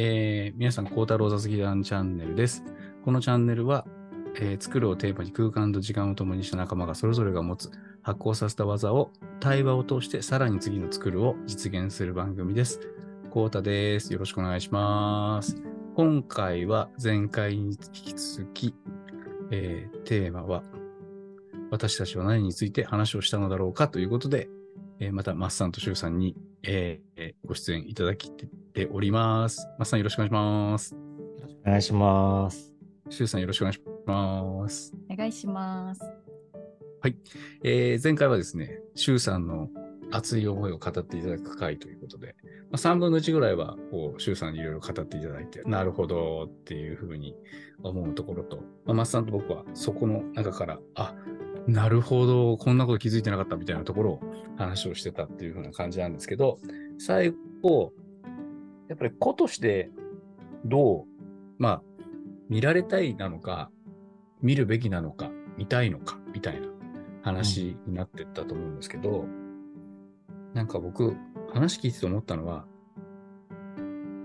えー皆さん、孝太郎座席団チャンネルです。このチャンネルは、えー作るをテーマに空間と時間を共にした仲間がそれぞれが持つ発行させた技を対話を通してさらに次の作るを実現する番組です。孝太です。よろしくお願いします。今回は前回に引き続き、えーテーマは私たちは何について話をしたのだろうかということで、えーまた、マッサンとシュウさんに、ええご出演いただきております。マッサンよろしくお願いします。お願いします。シュウさんよろしくお願いします。お願いします。えー前回はですね、シュウさんの熱い思いを語っていただく回ということで、まあ、3分の1ぐらいは、こう、シュウさんにいろいろ語っていただいて、なるほどっていうふうに思うところと、まあ、マッサンと僕はそこの中から、あ、なるほど、こんなこと気づいてなかったみたいなところを話をしてたっていうふうな感じなんですけど、最後、やっぱり子としてどう、まあ、見られたいなのか、見るべきなのか、見たいのか、みたいな話になってったと思うんですけど、なんか僕、話聞いてて思ったのは、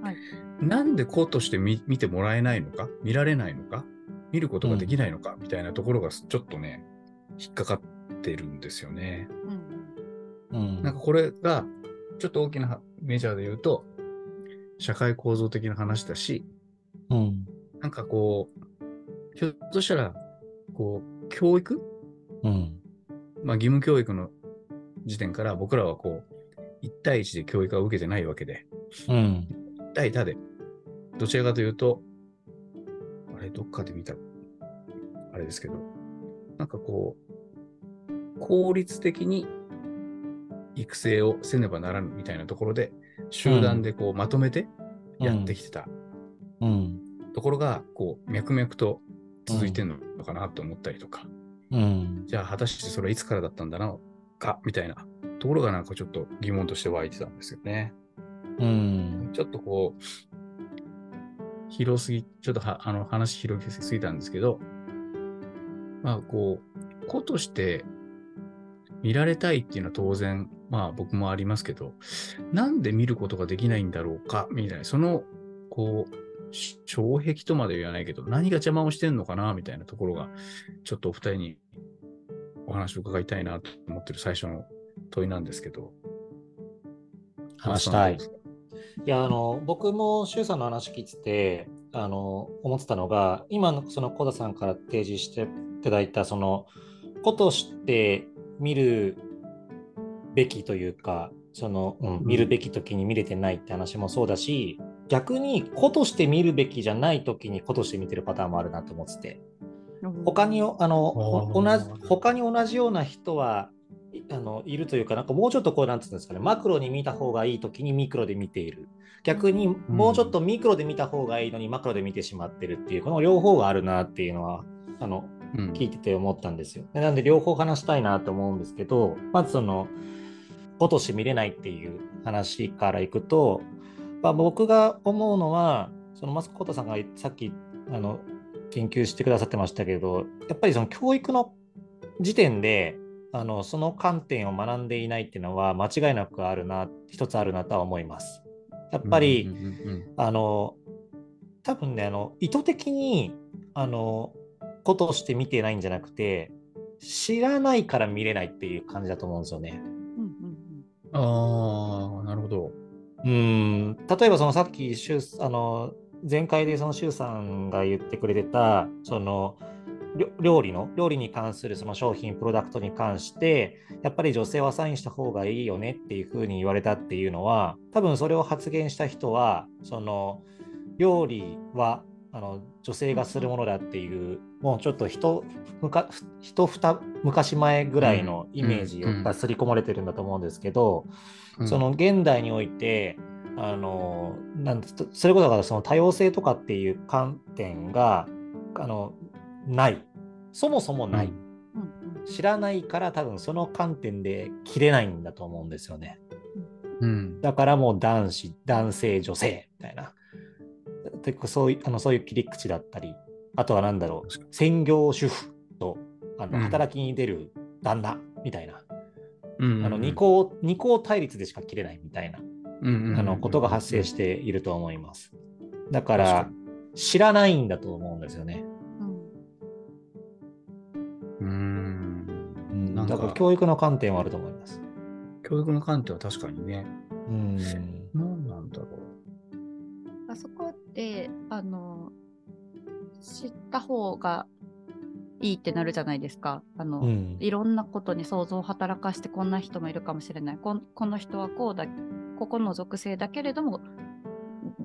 はいなんで子として見見てもらえないのか、見られないのか、見ることができないのか、みたいなところがちょっとね、引っかかってるんですよね。うんうん。なんかこれが、ちょっと大きなメジャーで言うと、社会構造的な話だし、うん。なんかこう、ひょっとしたら、こう、教育？うん。まあ義務教育の時点から僕らはこう、1対1で教育は受けてないわけで、うん。1対他で、どちらかというと、あれ、どっかで見た、あれですけど、なんかこう、効率的に育成をせねばならぬみたいなところで、集団でこうまとめてやってきてたうん。ところが、こう、脈々と続いてるのかなと思ったりとか、うん。じゃあ果たしてそれはいつからだったんだな、か、みたいなところがなんかちょっと疑問として湧いてたんですよね。うん。ちょっとこう、広すぎ、ちょっとはあの話広げすぎたんですけど、まあこう、子として見られたいっていうのは当然、まあ僕もありますけど、なんで見ることができないんだろうか、みたいな、その、こう、し障壁とまで言わないけど、何が邪魔をしてんのかな、みたいなところが、ちょっとお二人にお話を伺いたいなと思ってる最初の問いなんですけど。話したい。いや、あの、僕も周さんの話聞いてて、あの、思ってたのが、今のその小田さんから提示していただいた、その、子として見るべきというか、その、うん、見るべき時に見れてないって話もそうだし、逆に子として見るべきじゃない時に子として見てるパターンもあるなと思ってて。他にあのほ同あじー他に同じような人はいあのいるというか、なんかもうちょっとこうなんていうんですかね、マクロに見た方がいいときにミクロで見ている。逆にもうちょっとミクロで見た方がいいのにマクロで見てしまってるっていう、この両方があるなっていうのは、あのうん聞いてて思ったんですよ。でなんで両方話したいなと思うんですけど、まずその、子として見れないっていう話からいくと、まあ、僕が思うのは、そのマスコットさんがさっきあの研究してくださってましたけど、やっぱりその教育の時点で、あのその観点を学んでいないっていうのは間違いなくあるな、一つあるなとは思います。やっぱり、うんうんうんあの多分ねあの意図的にあのことをして見てないんじゃなくて知らないから見れないっていう感じだと思うんですよね。ああ、なるほど。うん例えばそのさっきシュウあの前回でそのシュウさんが言ってくれてたその料理の料理に関するその商品プロダクトに関してやっぱり女性はサインした方がいいよねっていうふうに言われたっていうのは多分それを発言した人はその料理はあの女性がするものだっていうもうちょっと一むか一二昔前ぐらいのイメージをやっぱり刷り込まれてるんだと思うんですけど、うん。その現代においてあのなんつそれこそだからその多様性とかっていう観点があのない。そもそもない、知らないから多分その観点で切れないんだと思うんですよね。うん。だからもう男子男性女性みたいな結構そういうあのそういう切り口だったりあとは何だろう専業主婦とあのうん働きに出る旦那みたいな、うんあの二項二項対立でしか切れないみたいなうんうんうんあのことが発生していると思います。だから、知らないんだと思うんですよね。うんうーん。だから教育の観点はあると思います。教育の観点は確かにね。うんった方がいいってなるじゃないですか。あの、うん。いろんなことに想像を働かしてこんな人もいるかもしれないこんこの人はこうだここの属性だけれども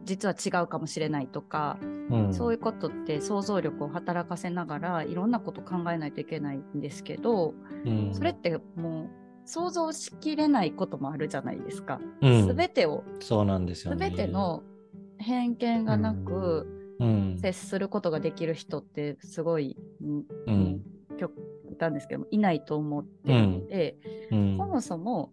実は違うかもしれないとか、うん、そういうことって想像力を働かせながらいろんなこと考えないといけないんですけど、うん、それってもう想像しきれないこともあるじゃないですか。うんすべてをそうなんですよね。すべての偏見がなくうん、接することができる人ってすごい、うんうん極端ですけどもいないと思ってるので、うんそもそも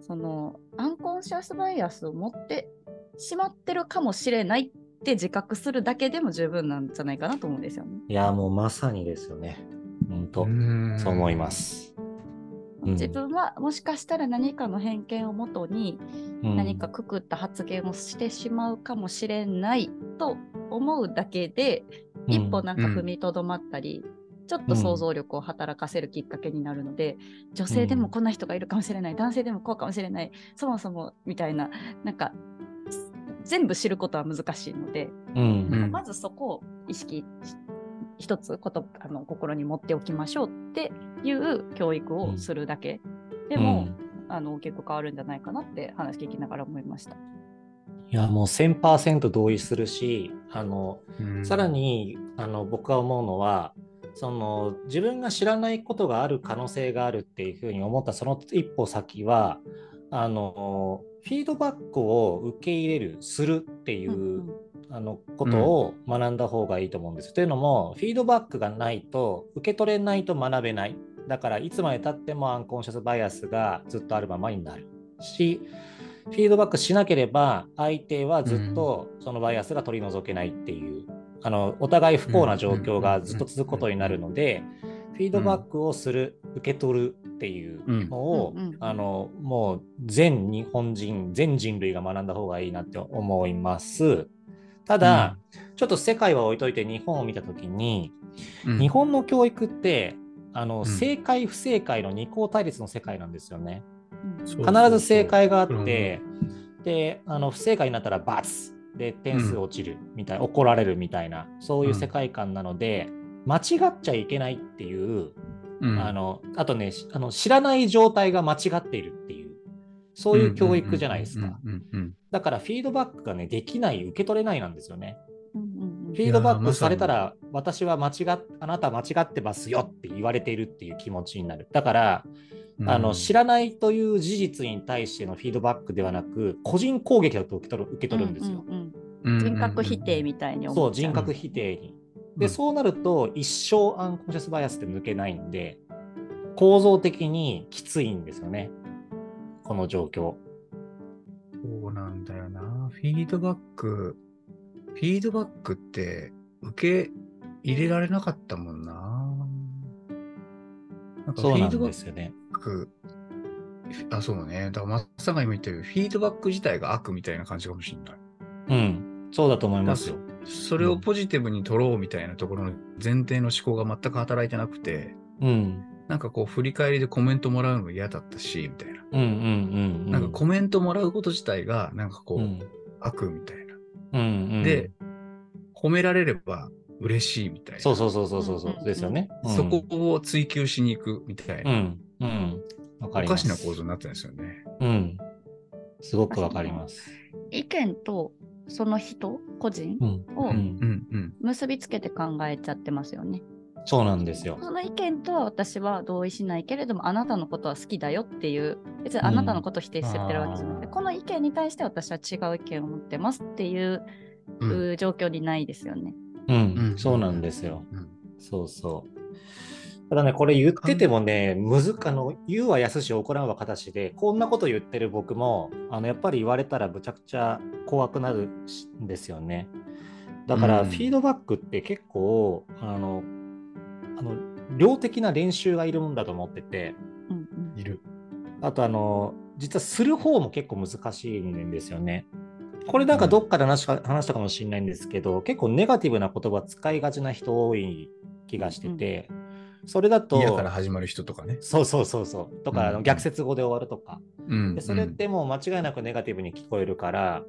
そのアンコンシャスバイアスを持ってしまってるかもしれないって自覚するだけでも十分なんじゃないかなと思うんですよね。いや、もうまさにですよね。本う。当、んそう思いま。す。うん自分はもしかしたら何かの偏見をもとにうん何かくくった発言をしてしまうかもしれないと思うだけで、一歩なんか踏みとどまったり、ちょっと想像力を働かせるきっかけになるので、女性でもこんな人がいるかもしれない、男性でもこうかもしれない、そもそもみたいな、なんか全部知ることは難しいので、うん。うん。まずそこを意識し一つことあの心に持っておきましょうっていう教育をするだけでも、あの結構変わるんじゃないかなって話聞きながら思いました。いや、もう1000%同意するし、あの、うんさら、にあの僕が思うのはその自分が知らないことがある可能性があるっていうふうに思ったその一歩先はあのフィードバックを受け入れるするっていう、うんあのことを学んだ方がいいと思うんです。というのもフィードバックがないと受け取れないと学べない。だからいつまでたってもアンコンシャスバイアスがずっとあるままになるしフィードバックしなければ相手はずっとそのバイアスが取り除けないっていう、あのお互い不幸な状況がずっと続くことになるので、フィードバックをする、受け取るっていうのを、うん。うんあのもう全日本人全人類が学んだ方がいいなって思います。ただ、ちょっと世界は置いといて日本を見た時に、うん。日本の教育ってあの、ん。正解不正解の二項対立の世界なんですよね。必ず正解があっそうて、で。あの不正解になったら罰で点数落ちるみたいな、怒られるみたいなそういう世界観なので、間違っちゃいけないっていう、うん。あのあとねしあの知らない状態が間違っているっていうそういう教育じゃないですか。だからフィードバックがねできない受け取れないなんですよね。フィードバックされたら私は間違っあなた間違ってますよって言われているっていう気持ちになる。だからうんあの知らないという事実に対してのフィードバックではなく個人攻撃だと受け取る受け取るんですよ。うんうんうんうん人格否定みたいに思そうっちゃ人格否定に。でうんそうなると一生アンコンシャスバイアスって抜けないんで構造的にきついんですよねこの状況。そうなんだよな。フィードバック、フィードバックって受け入れられなかったもんな。なんかフそうなんィードバッですよね。ク、あ、そうね。だから、松さんが今言ったように、フィードバック自体が悪みたいな感じかもしれない。うんそうだと思いますよ。それをポジティブに取ろうみたいなところの前提の思考が全く働いてなくて、うんなんかこう振り返りでコメントもらうのも嫌だったし、みたいな。うんうんうんうん。なんかコメントもらうこと自体が、なんかこう、うん悪みたいな。うんうん、で、褒められれば嬉しいみたいな。そうそうそうそうそうそううんうんうんですよね。うんそこを追求しに行くみたいな、うんうんわかります。おかしな構造になってるんですよね。うんすごくわかります。意見とその人個人うんを。結びつけて考えちゃってますよね。そうなんですよ。その意見とは私は同意しないけれどもあなたのことは好きだよっていう別にあなたのことを否定してるわけじゃなくて、うんこの意見に対して私は違う意見を持ってますっていう、うんう状況にないですよね。うん、うんそうなんですよ。うんそうそう。ただね、これ言っててもね、むずあの言うはやすし、行うは形で、こんなこと言ってる僕も、あのやっぱり言われたらむちゃくちゃ怖くなるんですよね。だから、うんフィードバックって結構、あの、あの量的な練習がいるもんだと思ってて、うんうんいる。あと、あの、実はする方も結構難しいんですよね。これなんかどっかで話した話したかもしれないんですけど、結構ネガティブな言葉使いがちな人多い気がしてて、それだと、嫌から始まる人とかね。そうそうそうそう、とか、あのうん逆説語で終わるとか、うんでそれってもう間違いなくネガティブに聞こえるから、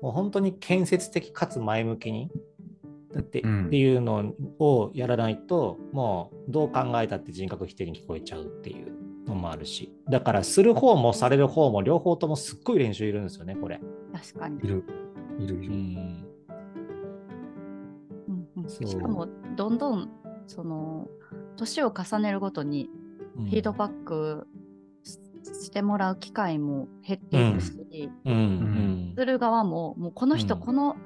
もう本当に建設的かつ前向きに、だって、うんっていうのをやらないと、もうどう考えたって人格否定に聞こえちゃうっていうのもあるし、だからする方もされる方も両方ともすっごい練習いるんですよね、これ。確かにい。る。いるいる。ん。うんうんそうしかも、どんどん、その、年を重ねるごとに、フィードバックししてもらう機会も減っていくし、うん。うん。する側も、もうこの人、うん。この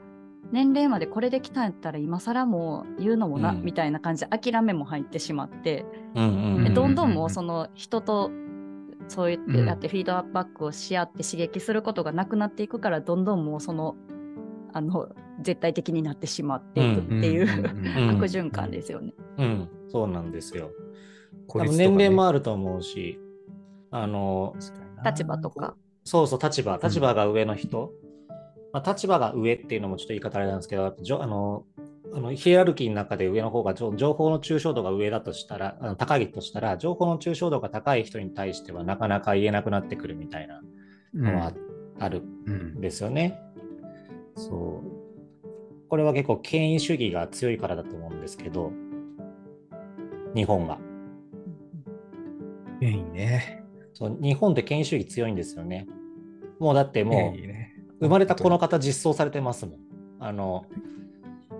年齢までこれできたんやったら、今更もう言うのもな、うん。みたいな感じで諦めも入ってしまって、どんどんもうその人とそうやってうん。やってフィードバックをし合って刺激することがなくなっていくからどんどんもうそのあの絶対的になってしまっていくっていう、うん。悪循環ですよね。うん、そうなんですよ。多分年齢もあると思うし、あの、立場とか。そうそう、立場、立場が上の人、まあ、立場が上っていうのもちょっと言い方あれなんですけど、じょあの、あのヒエラルキーの中で上の方が情情報の抽象度が上だとしたら、あの高いとしたら、情報の抽象度が高い人に対してはなかなか言えなくなってくるみたいなのはあるうんんですよね。そう。これは結構権威主義が強いからだと思うんですけど、日本が。いいね。そう日本って権威主義強いんですよね。もうだってもう生まれたこの方実装されてますもん。あの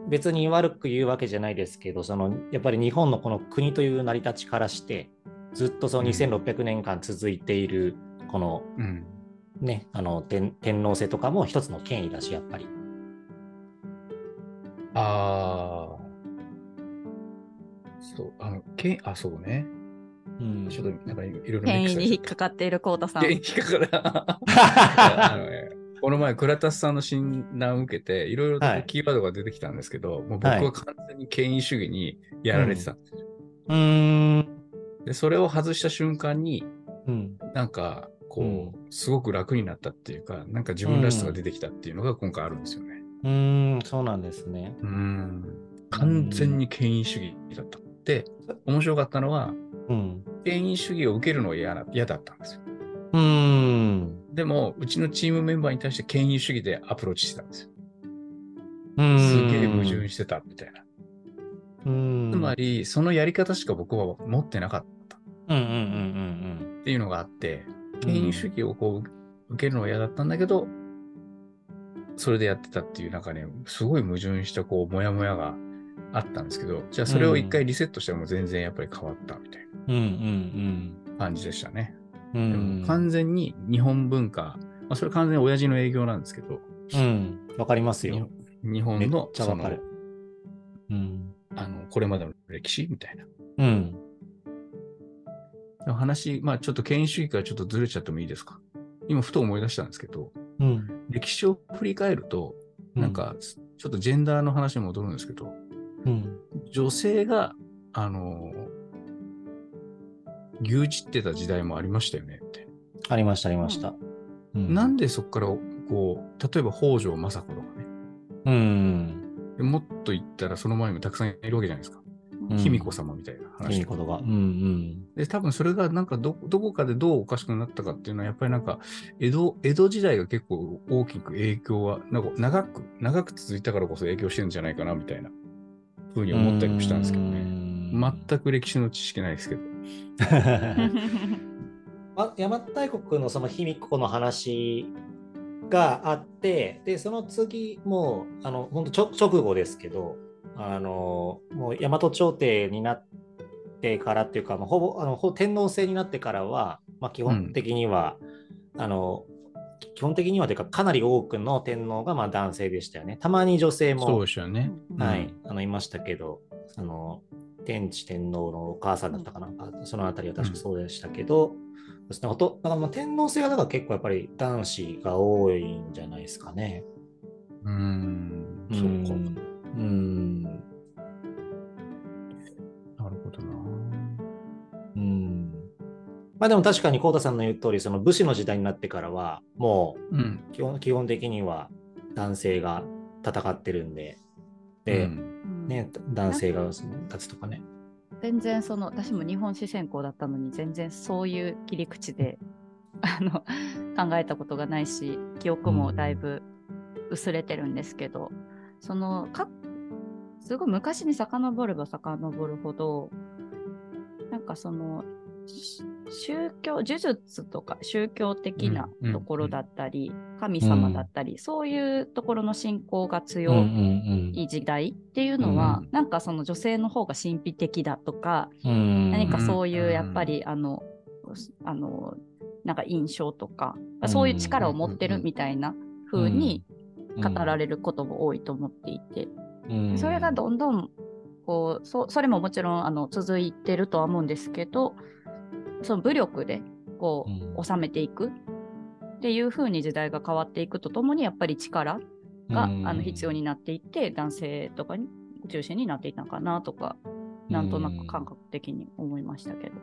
別に悪く言うわけじゃないですけど、そのやっぱり日本のこの国という成り立ちからして、ずっとその2600年間続いているこのうん。ね、あの天天皇制とかも一つの権威だし、やっぱり。ああ。そう、あの、けあ、そうね。うんちょっと、なんかいろいろ権威に引っ引かかっているコウタさん。引っかかる。あのねこの前、倉田さんの診断を受けて、いろいろキーワードが出てきたんですけど、もう僕はいは完全に権威主義にやられてたんですよ。うーん。で、それを外した瞬間に、うん。なんか、こう、うんすごく楽になったっていうか、なんか自分らしさが出てきたっていうのが今回あるんですよね。うーん、そうなんですね。うん。完全に権威主義だった。で、面白かったのは、うん。権威主義を受けるのが嫌な嫌だったんですよ。うーん。でも、うちのチームメンバーに対して権威主義でアプローチしてたんですよ。うーんすげえ矛盾してたみたいな。うーん。つまり、そのやり方しか僕は持ってなかったっていうのがあって、うん権威主義をこう受けるのは嫌だったんだけど、それでやってたっていうなんかね、すごい矛盾したこう、もやもやがあったんですけど、じゃあそれを一回リセットしても全然やっぱり変わったみたいな感じでしたね。うん完全に日本文化、まあ、それ完全に親父の営業なんですけど、うん。わかりますよ。日本のその。うん。あのこれまでの歴史みたいな。うん。話、まあちょっと権威主義からちょっとずれちゃってもいいですか？今ふと思い出したんですけど、うん。歴史を振り返ると、なんかちょっとジェンダーの話に戻るんですけど、うん。女性が、あの、牛耳ってた時代もありましたよねって。ありました、ありました。うんなんでそこから、こう、例えば北条政子とかね、うん。でもっと言ったらその前にもたくさんいるわけじゃないですか。うん卑弥呼様みたいな卑話とか。とか。うんうん。で、多分それがなんかど、どこかでどうおかしくなったかっていうのは、やっぱりなんか、江戸、江戸時代が結構大きく影響は、なんか長く、長く続いたからこそ影響してるんじゃないかな、みたいな、ふうに思ったりもしたんですけどね。ね全く歴史の知識ないですけど。あ邪馬台国のその卑弥呼の話があって、で、その次もう、あの、本当直後ですけど、あの、もう大和朝廷になってからっていうか、まあ、ほぼ、あの、ほぼ天皇制になってからは、まあ、基本的には、あの、基本的にはというか、かなり多くの天皇がまあ男性でしたよね。たまに女性も、そうでしたよね。はい、うんあのいましたけど、あの天智天皇のお母さんだったかな、あそのあたりは確かそうでしたけど、そうですね、ほとだからまあ天皇制がだから結構やっぱり男子が多いんじゃないですかね。うーん。そうか。まあでも確かに浩太さんの言う通り、その武士の時代になってからは、もうん。う基本基本的には、男性が戦ってるんで、で、うんね、男性が立つとかね。全然その私も日本史専攻だったのに全然そういう切り口で あの考えたことがないし記憶もだいぶ薄れてるんですけど、そのかすごい昔に遡れば遡るほどなんかそのし宗教呪術とか宗教的なうんうんところだったり、神様だったり、そういうところの信仰が強い、時代っていうのは、うん。なんかその女性の方が神秘的だとか、うん。何かそういううんやっぱり、あのあのなんか印象とか、うんそういう力を持ってるみたいな風に語られれることも多いと思っていて、るそれがどんどんこうそそれももちろんあの続いてるとは思うんですけどその武力でこうん。う収めていく。っていう風に時代が変わっていくとともにやっぱり力が、あの必要になっていって男性とかに中心になっていたのかなとかなんとなく感覚的に思いましたけど、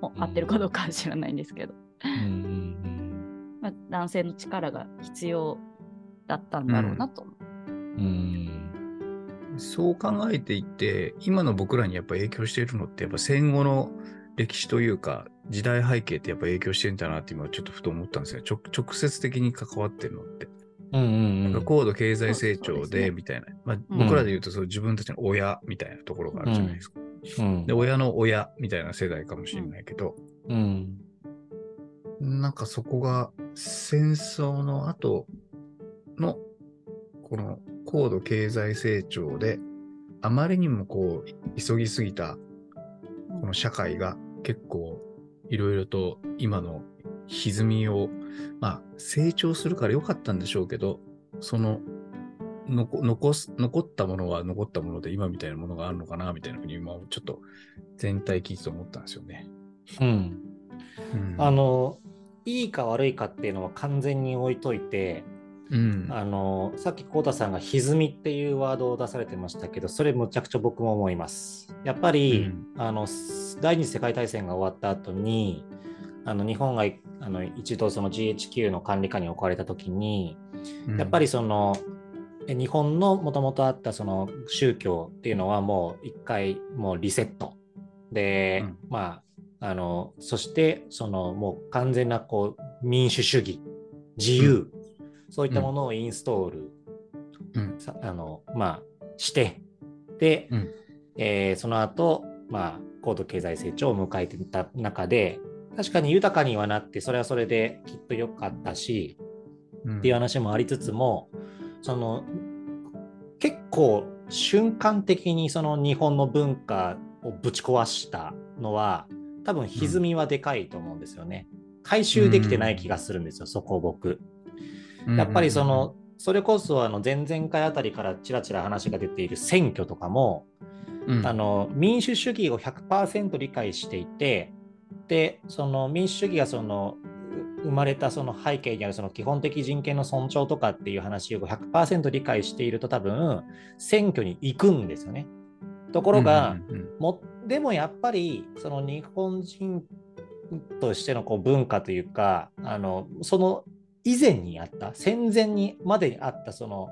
もう合ってるかどうかは知らないんですけど、まあ、男性の力が必要だったんだろうなと。思う。そう考えていって、今の僕らにやっぱ影響しているのって、やっぱ戦後の歴史というか、時代背景ってやっぱ影響してるんだなって今ちょっとふと思ったんですよ。直直接的に関わってるのって。なんか高度経済成長でみたいな。まあ、うん僕らで言うとそう自分たちの親みたいなところがあるじゃないですか。で、親の親みたいな世代かもしれないけど、なんかそこが戦争の後のこの高度経済成長であまりにもこう急ぎすぎたこの社会が結構いろいろと今の歪みをまあ成長するから良かったんでしょうけどその残残す残ったものは残ったもので今みたいなものがあるのかなみたいなふうに今ちょっと全体聞いてて思ったんですよね。うん。うんあの、いいか悪いかっていうのは完全に置いといて、うん。あの、さっきコウタさんが歪みっていうワードを出されてましたけど、それむちゃくちゃ僕も思います。やっぱり、あの、第二次世界大戦が終わった後に、あの日本があの一度その GHQ の管理下に置かれた時に、やっぱりそのえ日本のもともとあったその宗教っていうのはもう一回もうリセット。で、うん。まああのそしてそのもう完全なこう民主主義自由、そういったものをインストール、うんさあのまあしてで、うんえーその後まあ高度経済成長を迎えていた中で確かに豊かにはなってそれはそれできっと良かったし、うんっていう話もありつつもその結構瞬間的にその日本の文化をぶち壊したのは多分歪みはでかいと思うんですよね。回収できてない気がするんですよ、そこを僕。やっぱりその、それこそあの前々回あたりからちらちら話が出ている選挙とかも、うん。あの民主主義を100%理解していてでその民主主義がそのう生まれたその背景にあるその基本的人権の尊重とかっていう話を100%理解していると多分選挙に行くんですよね。ところが、もでもやっぱりその日本人としてのこう文化というかあのその以前にあった戦前にまでにあったその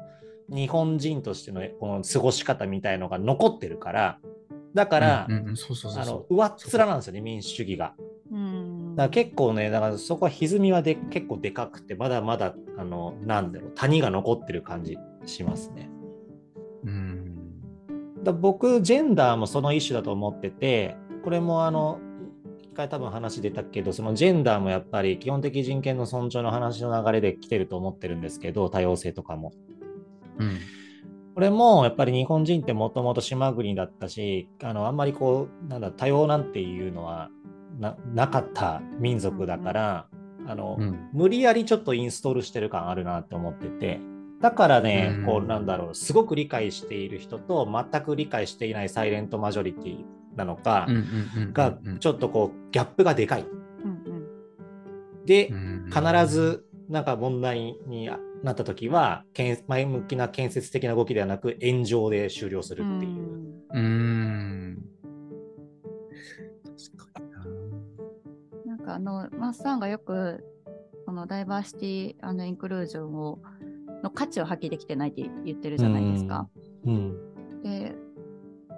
日本人としてのこの過ごし方みたいのが残ってるからだから、上っ面なんですよね民主主義が。うんだから結構ねだからそこは歪みはで結構でかくてまだまだあのなんだろう谷が残ってる感じしますね。うんだ僕ジェンダーもその一種だと思っててこれもあの一回多分話出たけどそのジェンダーもやっぱり基本的人権の尊重の話の流れで来てると思ってるんですけど多様性とかも。うん。これもやっぱり日本人ってもともと島国だったしあのあんまりこうなんだ多様なんていうのはななかった民族だから、あのうん。無理やりちょっとインストールしてる感あるなって思ってて。だからね、うん。こうなんだろうすごく理解している人と全く理解していないサイレントマジョリティなのか、うんうんうんがちょっとこうギャップがでかい。うんで、うん必ずなんか問題になった時は前向きな建設的な動きではなく炎上で終了するうんっていう。うななんかあのマッサンがよくそのダイバーシティインクルージョンをの価値を発揮できてないって言ってるじゃないですか。うん。で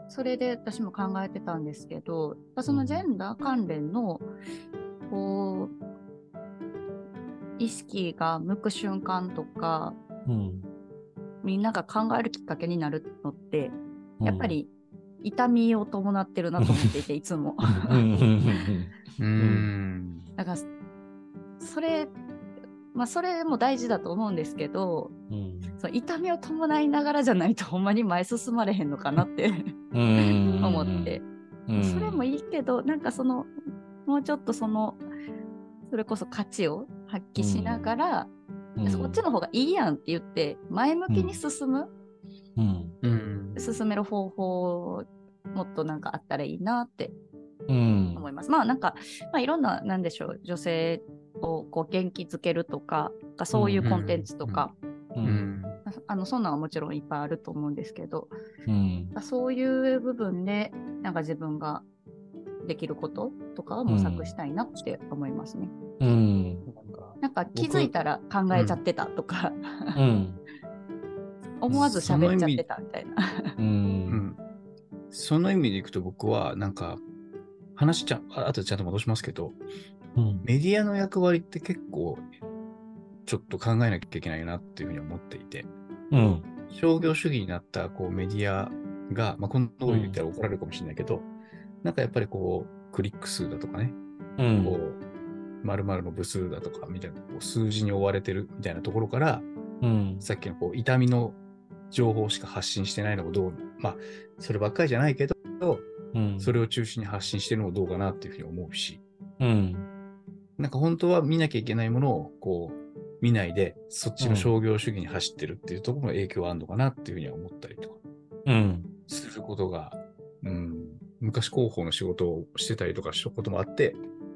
それで私も考えてたんですけどやっぱそのジェンダー関連のこう意識が向く瞬間とかうん。みんなが考えるきっかけになるのってやっぱり痛みを伴ってるなと思っていて いつも。うん。うん。うーん。だからそれまあそれも大事だと思うんですけどうん。その痛みを伴いながらじゃないとほんまに前進まれへんのかなってうん。思って。うん、それもいいけど、なんかその、もうちょっとその、それこそ価値を発揮しながら、うん、そっちの方がいいやんって言って、前向きに進む、うん。うん。進める方法、もっとなんかあったらいいなってうん。思います。まあなんか、まあいろんな、なんでしょう、女性をこう元気づけるとか、そういうコンテンツとか、う。うんん。あのそんなんはもちろんいっぱいあると思うんですけど、うん。そういう部分で、なんか自分ができることとかを模索したいなって思いますね。うん。なんか気づいたら考えちゃってたとか、うん。思わず喋っちゃってたみたいな。う。うんん。その意味でいくと僕は、なんか、話ちゃん、ああとでちゃんと戻しますけど、うん。メディアの役割って結構、ちょっと考えなきゃいけないなっていうふうに思っていて、うん。商業主義になったこうメディアが、まあ、こんなこと言ったら怒られるかもしれないけど、なんかやっぱりこう、クリック数だとかね、うん。こう、〇〇の部数だとか、みたいな、こう数字に追われてるみたいなところから、うん。さっきのこう、痛みの情報しか発信してないのもどう、まあ、そればっかりじゃないけど、うん。それを中心に発信してるのもどうかなっていうふうに思うし、うん。なんか本当は見なきゃいけないものを、こう、見ないで、そっちの商業主義に走ってるっていうところの影響はあるのかなっていうふうには思ったりとかうん。することが、うん、昔広報の仕事をしてたりとかしたこともあって、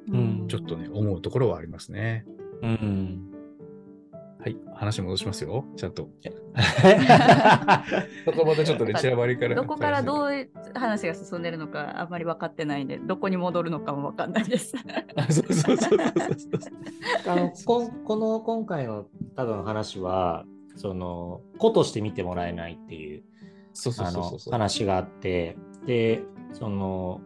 うんちょっとね、思うところはありますね。うん。はい、話戻しますよ。ちゃんと。そこまたちょっとね、散らばりから。どこからどうう話が進んでるのかあんまり分かってないんで、どこに戻るのかも分かんないです。そうそうそうそうそう。あのこんこの今回の多分話はその子として見てもらえないっていうそうそうあのそうそう。話があってでその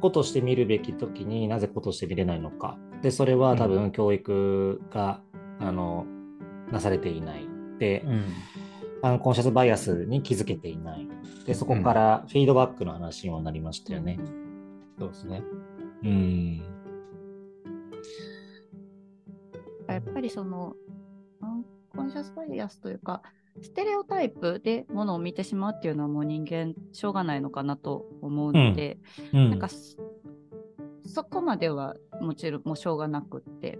子として見るべき時になぜ子として見れないのかでそれは多分教育が、あのなされていない。で、うん。アンコンシャスバイアスに気づけていない。でそこからフィードバックの話にもなりましたよね。そうですね。うん。やっぱりその、アンコンシャスバイアスというか、ステレオタイプでものを見てしまうっていうのはもう人間しょうがないのかなと思うので、うん。なんかそそこまではもちろんもうしょうがなくって、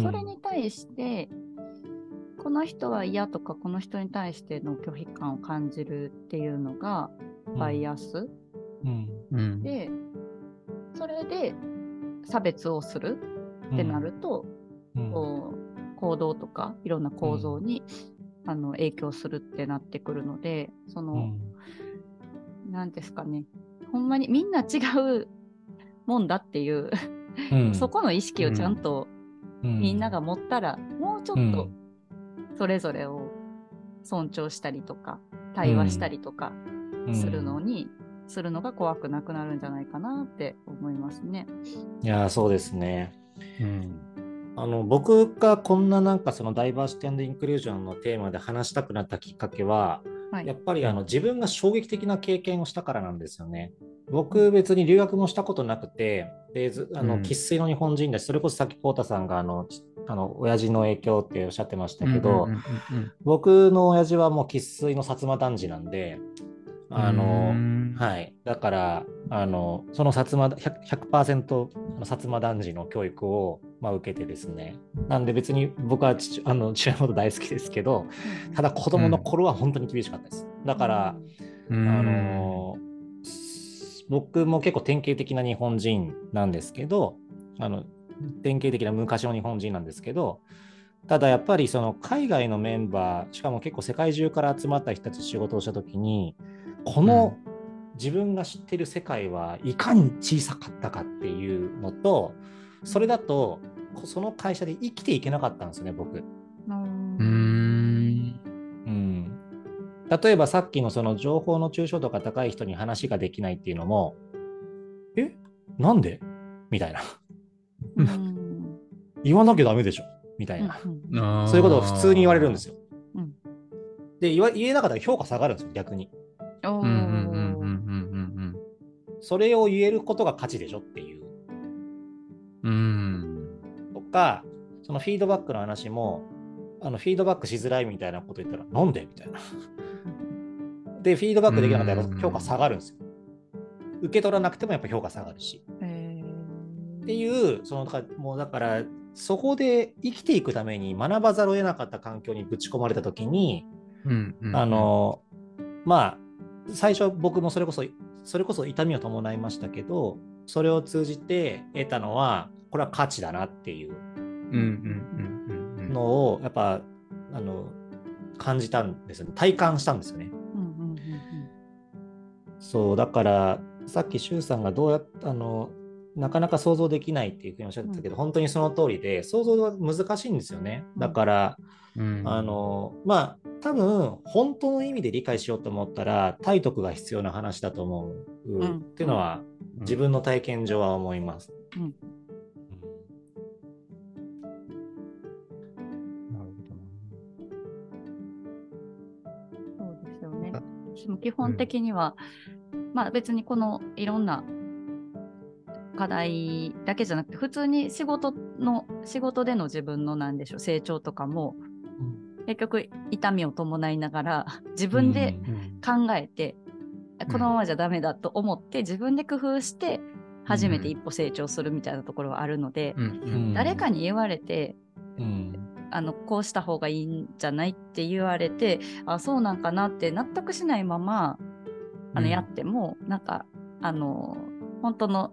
それに対して、この人は嫌とか、この人に対しての拒否感を感じるっていうのがバイアス、うん。うん。で、それで差別をするってなると、うん。こう行動とかいろんな構造に、あの影響するってなってくるので、その、なんですかね、ほんまにみんな違うもんだっていう、うん。そこの意識をちゃんとみんなが持ったら、もうちょっとそれぞれを尊重したりとか、対話したりとかするのに、するのが怖くなくなるんじゃないかなって思いますね。いやーそうですね。うん。あの僕がこんななんかそのダイバーシティインクルージョンのテーマで話したくなったきっかけは、はいやっぱりあの自分が衝撃的な経験をしたからなんですよね。僕別に留学もしたことなくて、でずあうんの生粋の日本人だし、それこそさっき浩太さんがあのちあの親父の影響っておっしゃってましたけど、うんうんうん僕の親父はもう生粋の薩摩男児なんで、うんあの、うん。はい、だからあのその薩摩 100%, 100%薩摩男児の教育を、まあ、受けてですね。なんで別に僕は父あの父親のこと大好きですけどただ子供の頃は本当に厳しかったです、だから、うん。あの僕も結構典型的な日本人なんですけどあの典型的な昔の日本人なんですけどただやっぱりその海外のメンバーしかも結構世界中から集まった人たちと仕事をした時にこの自分が知ってる世界はいかに小さかったかっていうのとそれだとこその会社で生きていけなかったんですよね僕。うんうーん。う例えばさっきのその情報の抽象度が高い人に話ができないっていうのも、え？なんで？みたいな。うん 言わなきゃダメでしょみたいな。うんそういうことを普通に言われるんですよ。よ。うんで言わ、言えなかったら評価下がるんですよ、逆に。それを言えることが価値でしょっていう。うんうん。とか、そのフィードバックの話も、あのフィードバックしづらいみたいなこと言ったら、なんでみたいな。で、フィードバックできなかったらうん評価下がるんですよ。受け取らなくてもやっぱ評価下がるし。っていう、そのだからもうだから、そこで生きていくために学ばざるを得なかった環境にぶち込まれたときに、うんうんあ、の、まあ、最初僕もそれこそ、それこそ痛みを伴いましたけど、それを通じて得たのは、これは価値だなっていううんうんうんうんうん。のを、やっぱ、あの、感じたんですよね。体感したんですよね。うんうんうんそう、だから、さっき周さんがどうやっあの、なかなか想像できないっていうふうにおっしゃってたけど、本当にその通りで、想像は難しいんですよね。だから、うん。あ、の、まあ、多分、本当の意味で理解しようと思ったら、体得が必要な話だと思う、うん。っていうのは、自分の体験上は思います。うん。うん。なるほどなそうですよね。私も基本的には、まあ別にこのいろんな課題だけじゃなくて、普通に仕事の、仕事での自分のなんでしょう、成長とかも、結局痛みを伴いながら、自分でうん考えて、うん。このままじゃダメだと思って、自分で工夫して、初めて一歩成長するみたいなところはあるので、うんうん。誰かに言われて、うん。あのこうした方がいいんじゃないって言われてあそうなんかなって納得しないままあのうん。やっても、なんかあの本当の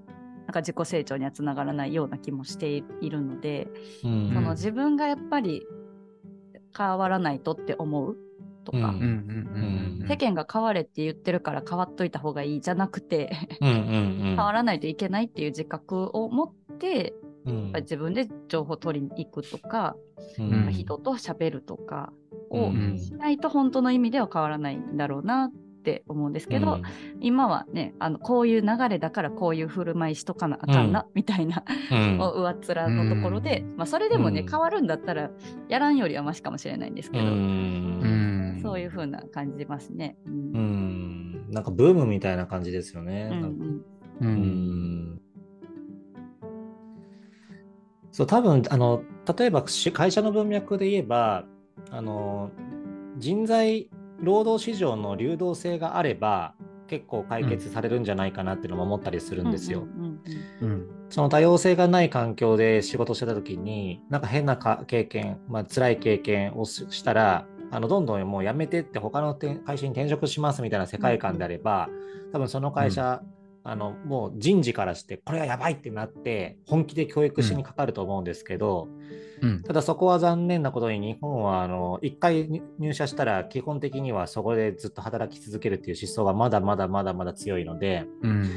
か自己成長にはつながらないような気もしているので、うん。その自分がやっぱり変わらないとって思うとか、うん。うんうんうんうん世間が変われって言ってるから変わっといた方がいいじゃなくてうんうんうん。変わらないといけないっていう自覚を持って、うん。やっぱり自分で情報を取りに行くとか、うん。うん人と喋るとかをうん。しないと本当の意味では変わらないんだろうなって思うんですけど、今はねあのこういう流れだからこういう振る舞いしとかなあかんな、みたいな、うん。お上っ面のところで、まあ、それでもね、うん。変わるんだったらやらんよりはマシかもしれないんですけうど、うん。ん。そういう風な感じますね。うん。うん。なんかブームみたいな感じですよね。うん。そう多分あの例えばし会社の文脈で言えばあの人材労働市場の流動性があれば結構解決されるんじゃないかなっていうのも思ったりするんですよ。うんうんうんその多様性がない環境で仕事してた時になんか変なか経験、まあ辛い経験をししたらあのどんどんもう辞めてって他のて会社に転職しますみたいな世界観であれば、多分その会社、あのもう人事からしてこれはやばいってなって本気で教育しにかかると思うんですけど、うん。ただそこは残念なことに日本はあの1回入入社したら基本的にはそこでずっと働き続けるっていう思想がまだまだまだまだ強いのでうん。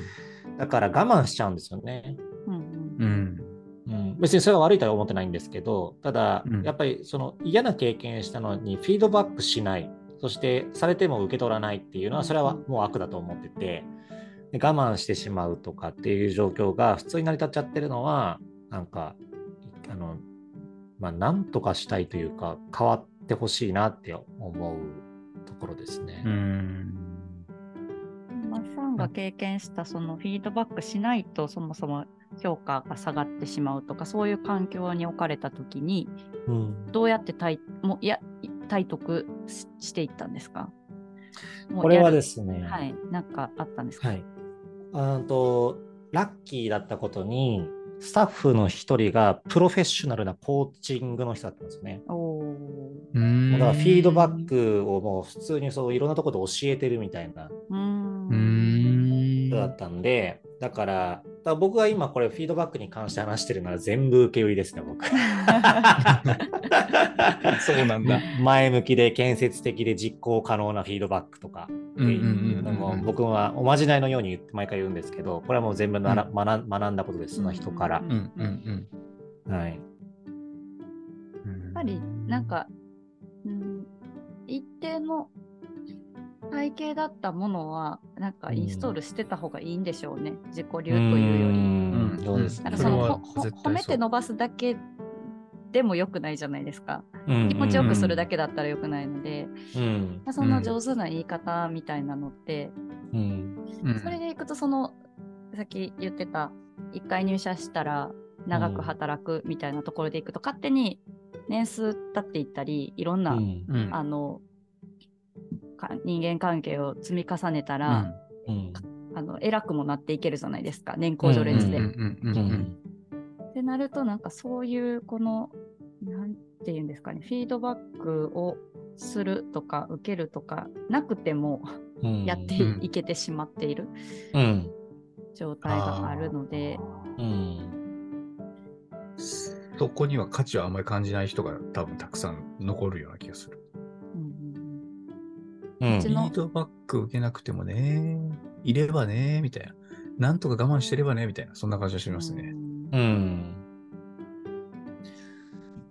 だから我慢しちゃうんですよね。うん。うん。別にそれが悪いとは思ってないんですけど、ただうん、やっぱりその嫌な経験したのにフィードバックしない、そしてされても受け取らないっていうのは、それはもう悪だと思ってて、で我慢してしまうとかっていう状況が普通に成り立っちゃってるのは、なんか、あの、まあ、なんとかしたいというか、変わってほしいなって思うところですね。うん。マッサンが経験したそのフィードバックしないとそもそも評価が下がってしまうとかそういう環境に置かれた時にうん。どうやって体もいや体得ししていったんですか？これはですね、はいなんかあったんですか、はい。あと、ラッキーだったことに、スタッフの一人がプロフェッショナルなコーチングの人だったんですよね。だからフィードバックをもう普通にそういろんなところで教えてるみたいな人だったんで、だから、だから僕が今これフィードバックに関して話してるのは全部受け売りですね、僕。そうなんだ。前向きで建設的で実行可能なフィードバックとかっていうのも僕はおまじないのように言って毎回言うんですけど、これはもう全部なら、う学ん学んだことです、その人からう。うんうんはい。うん。やっぱりなんか、うん、一定の体系だったものは、なんかインストールしてた方がいいんでしょうね。自己流とういうより。んうんそうですねなんか褒めて伸ばすだけでも良くないじゃないですか。うん気持ちよくするだけだったら良くないので、うん。その上手な言い方みたいなのって、うん。うん。それでいくとそのさっき言ってた1回入社したら長く働くみたいなところでいくと、勝手に年数経っていったりいろんな、うん。うん。あのか人間関係を積み重ねたら、うん。あの偉くもなっていけるじゃないですか。年功序列で。うんうんうんうん。ってなるとなんかそういうこのなんていうんですかねフィードバックをするとか受けるとかなくてもうんやってうんいけてしまっているうん状態があるので、うんそこには価値をあんまり感じない人が多分たくさん残るような気がする。うんうんうんうちのフィードバック受けなくてもね、いればね、みたいな。なんとか我慢してればね、みたいな。そんな感じがしうんますね。うん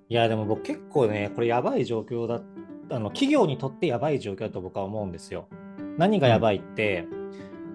いやでも僕結構ねこれやばい状況だあの企業にとってやばい状況だと僕は思うんですよ。何がやばいって、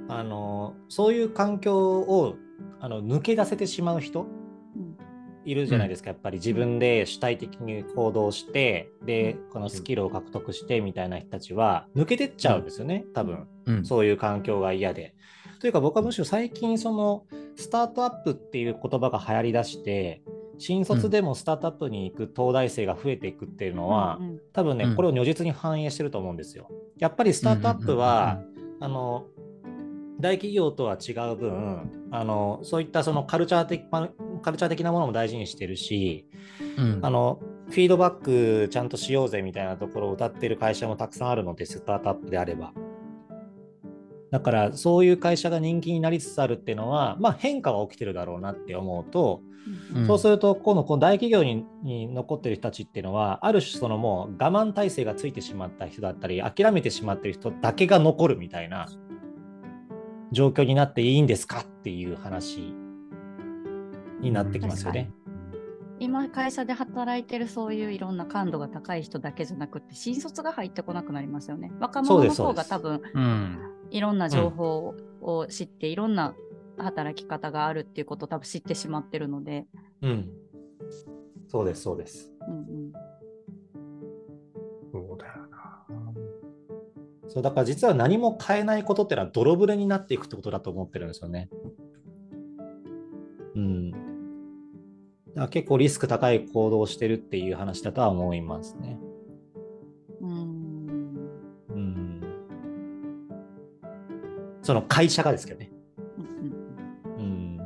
あのそういう環境をあの抜け出せてしまう人うんいるじゃないですか、やっぱり自分で主体的に行動してでこのスキルを獲得してみたいな人たちは抜けてっちゃうんですよね多分。うん。そういう環境が嫌で。というか僕はむしろ最近そのスタートアップっていう言葉が流行りだして新卒でもスタートアップに行く東大生が増えていくっていうのは、うんうん多分ねうんこれを如実に反映してると思うんですよ。やっぱりスタートアップはあの大企業とは違う分あのそういったそのカルチャー的カルチャー的なものも大事にしてるしうんあのフィードバックちゃんとしようぜみたいなところを歌ってる会社もたくさんあるので、スタートアップであれば。だから、そういう会社が人気になりつつあるっていうのは、まあ、変化は起きてるだろうなって思うと、うんそうすると、今度、この大企業にに残ってる人たちっていうのは、ある種、そのもう我慢体制がついてしまった人だったり、諦めてしまってる人だけが残るみたいな状況になっていいんですかっていう話になってきますよね。今会社で働いてるそういういろんな感度が高い人だけじゃなくて新卒が入ってこなくなりますよね。若者の方が多分うん。いろんな情報を知って、いろんな働き方があるっていうことを多分知ってしまってるので、うん。そうです、そうです。うんうん、そうだよな。そうだから実は何も変えないことってのは泥船になっていくってことだと思ってるんですよね。うん。だから結構リスク高い行動をしてるっていう話だとは思いますね。うーんうん。その会社がですけどね。うん。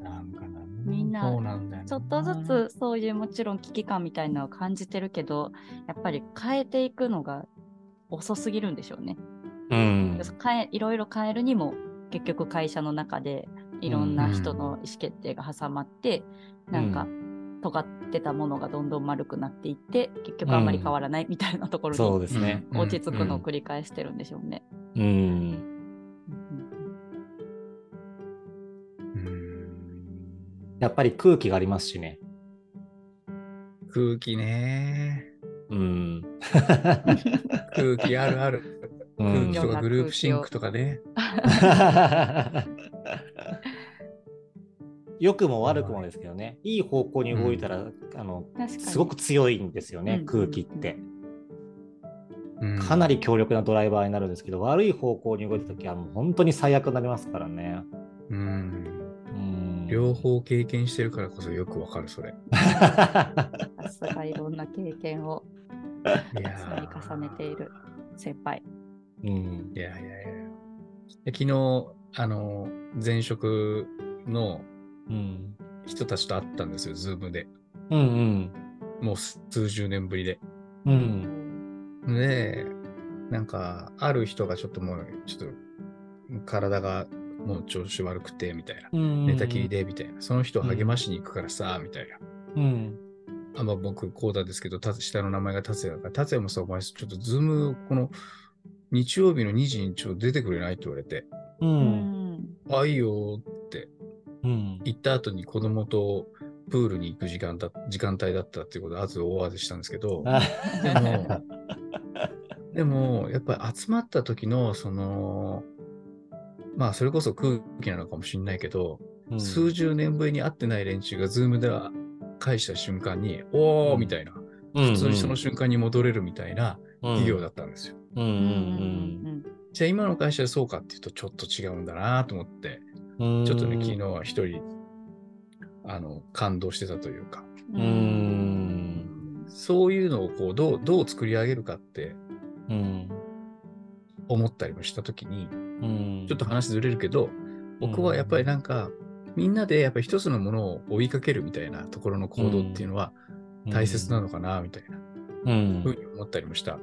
なんかな。みんなそうなんだよなちょっとずつそういうもちろん危機感みたいなのを感じてるけど、やっぱり変えていくのが遅すぎるんでしょうね。うん。変えいろいろ変えるにも結局会社の中でいろんな人の意思決定が挟まって、なんか尖ってたものがどんどん丸くなっていって結局あんまり変わらないみたいなところにそうですね。うん落ち着くのを繰り返してるんでしょうね。うん。うんやっぱり空気がありますしね。空気ね。うん。空気あるある。うん空気とかグループシンクとかね。良くも悪くもですけどね、いい方向に動いたら、あの確かにすごく強いんですよね、うん空気って。うんかなり強力なドライバーになるんですけど、悪い方向に動いたときはもう本当に最悪になりますからね。うん。うん両方経験してるからこそよくわかる、それ。さすがいろんな経験を積み重ねている先輩。うんいやいやいや。で昨日、あの、前職のうん人たちと会ったんですよ、ズームで。うんもう数十年ぶりで。うんで、なんか、ある人がちょっともう、ちょっと、体がもう調子悪くて、みたいな。うん寝たきりで、みたいな。その人を励ましに行くからさ、みたいな。うんあ、まあ僕、こうだですけど、た下の名前が達也だから、達也もさ、お前、ちょっとズーム、この、日曜日の2時にちょっと出てくれない？って言われて、ううんんあ、いいよってうん。行った後に子供とプールに行く時間だ時間帯だったっていうことで、あと大慌てしたんですけど、あでも、でも、やっぱり集まった時の、その、まあ、それこそ空気なのかもしれないけど、うん。数十年ぶりに会ってない連中が、ズームで返した瞬間に、おーうんみたいな、普通にその瞬間に戻れるみたいな企業だったんですよ。じゃあ今の会社でそうかっていうとちょっと違うんだなと思って、うんちょっとね、昨日は一人、あの、感動してたというか、ううん。んそういうのをこう、どう、どう作り上げるかってうん。思ったりもしたときに、うん。ちょっと話ずれるけど、僕はやっぱりなんか、みんなでやっぱり一つのものを追いかけるみたいなところの行動っていうのは大切なのかな、みたいな。うん。ふうに思ったりもしたっ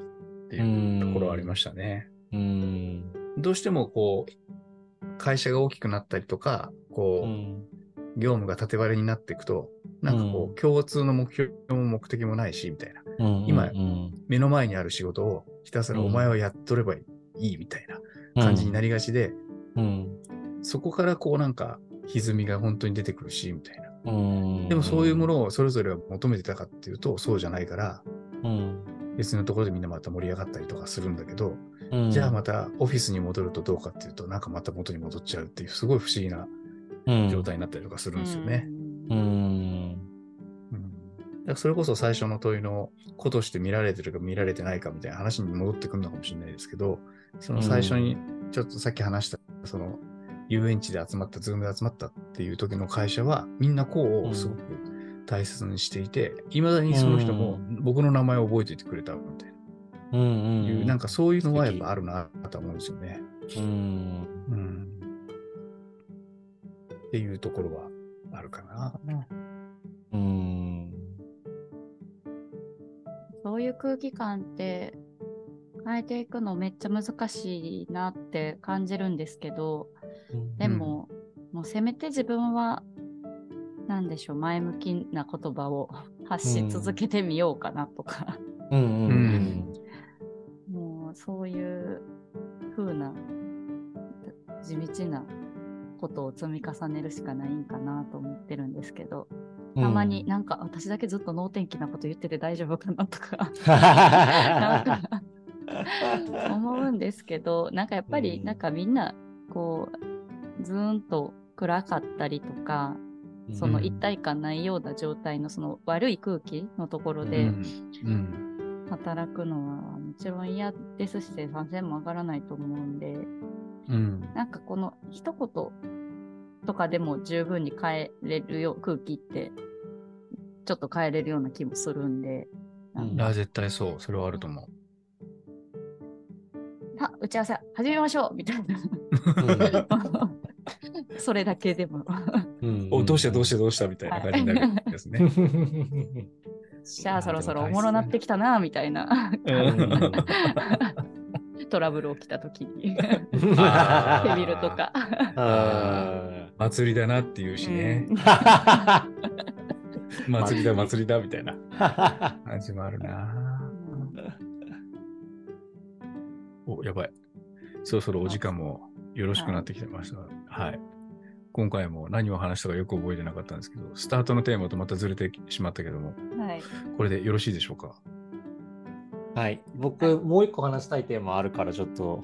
ていうところはありましたね。うん。どうしてもこう、会社が大きくなったりとか、こう、うん。業務が縦割りになっていくと、なんかこうう、共通の目標も目的もないし、みたいな。うん今うん。目の前にある仕事をひたすらうん。お前はやっとればいいみたいな感じになりがちで、うん。そこからこうなんか歪みが本当に出てくるし、みたいな。うんでもそういうものをそれぞれが求めてたかっていうと、そうじゃないから、うん。別のところでみんなまた盛り上がったりとかするんだけど、うん。じゃあまたオフィスに戻るとどうかっていうと、なんかまた元に戻っちゃうっていう、すごい不思議な状態になったりとかするんですよね。うん。うん。だからそれこそ最初の問いの子として見られてるか見られてないかみたいな話に戻ってくるのかもしれないですけど、その最初にちょっとさっき話した、その遊園地で集まった、ズームで集まったっていう時の会社は、みんなこうをすごく大切にしていて、いまだにその人も僕の名前を覚えておいてくれたみたいうんうん。な、いうなんかそういうのはやっぱあるなと思うんですよね。うん。うん。っていうところはあるかな。うん。そういう空気感って変えていくのめっちゃ難しいなって感じるんですけど、でも、もうせめて自分は、なんでしょう、前向きな言葉を発し続けてみようかなとか、うんうんもうそういう風な地道なことを積み重ねるしかないんかなと思ってるんですけど、たまになんか私だけずっと能天気なこと言ってて大丈夫かなとか 思うんですけど、なんかやっぱりうん。なんかみんなこうずーんと暗かったりとか、その一体感ないような状態のその悪い空気のところうで。働くのはもちろん嫌ですし生産性も上がらないと思うんで、うん。なんかこの一言とかでも十分に変えれるよ空気ってちょっと変えれるような気もするんで、なんかいや、絶対そう。それはあると思う。さあ打ち合わせ始めましょうみたいな。それだけでも。お、どうしたどうしたどうしたみたいな感じになるんですね。じゃあそろそろおもろなってきたなみたいなうん トラブル起きた時にあーヘビルとか。あ祭りだなっていうしね。ー 祭りだ祭りだみたいな感じもあるな。お、やばい。そろそろお時間もよろしくなってきてました。はい。今回も何を話したかよく覚えてなかったんですけど、スタートのテーマとまたずれてしまったけども、はい。これでよろしいでしょうか？はい。僕、もう一個話したいテーマあるから、ちょっと、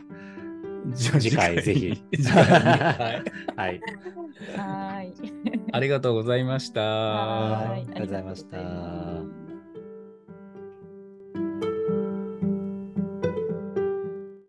次回ぜひ はい。はい。はーい。ありがとうございました。はーいありがとうございました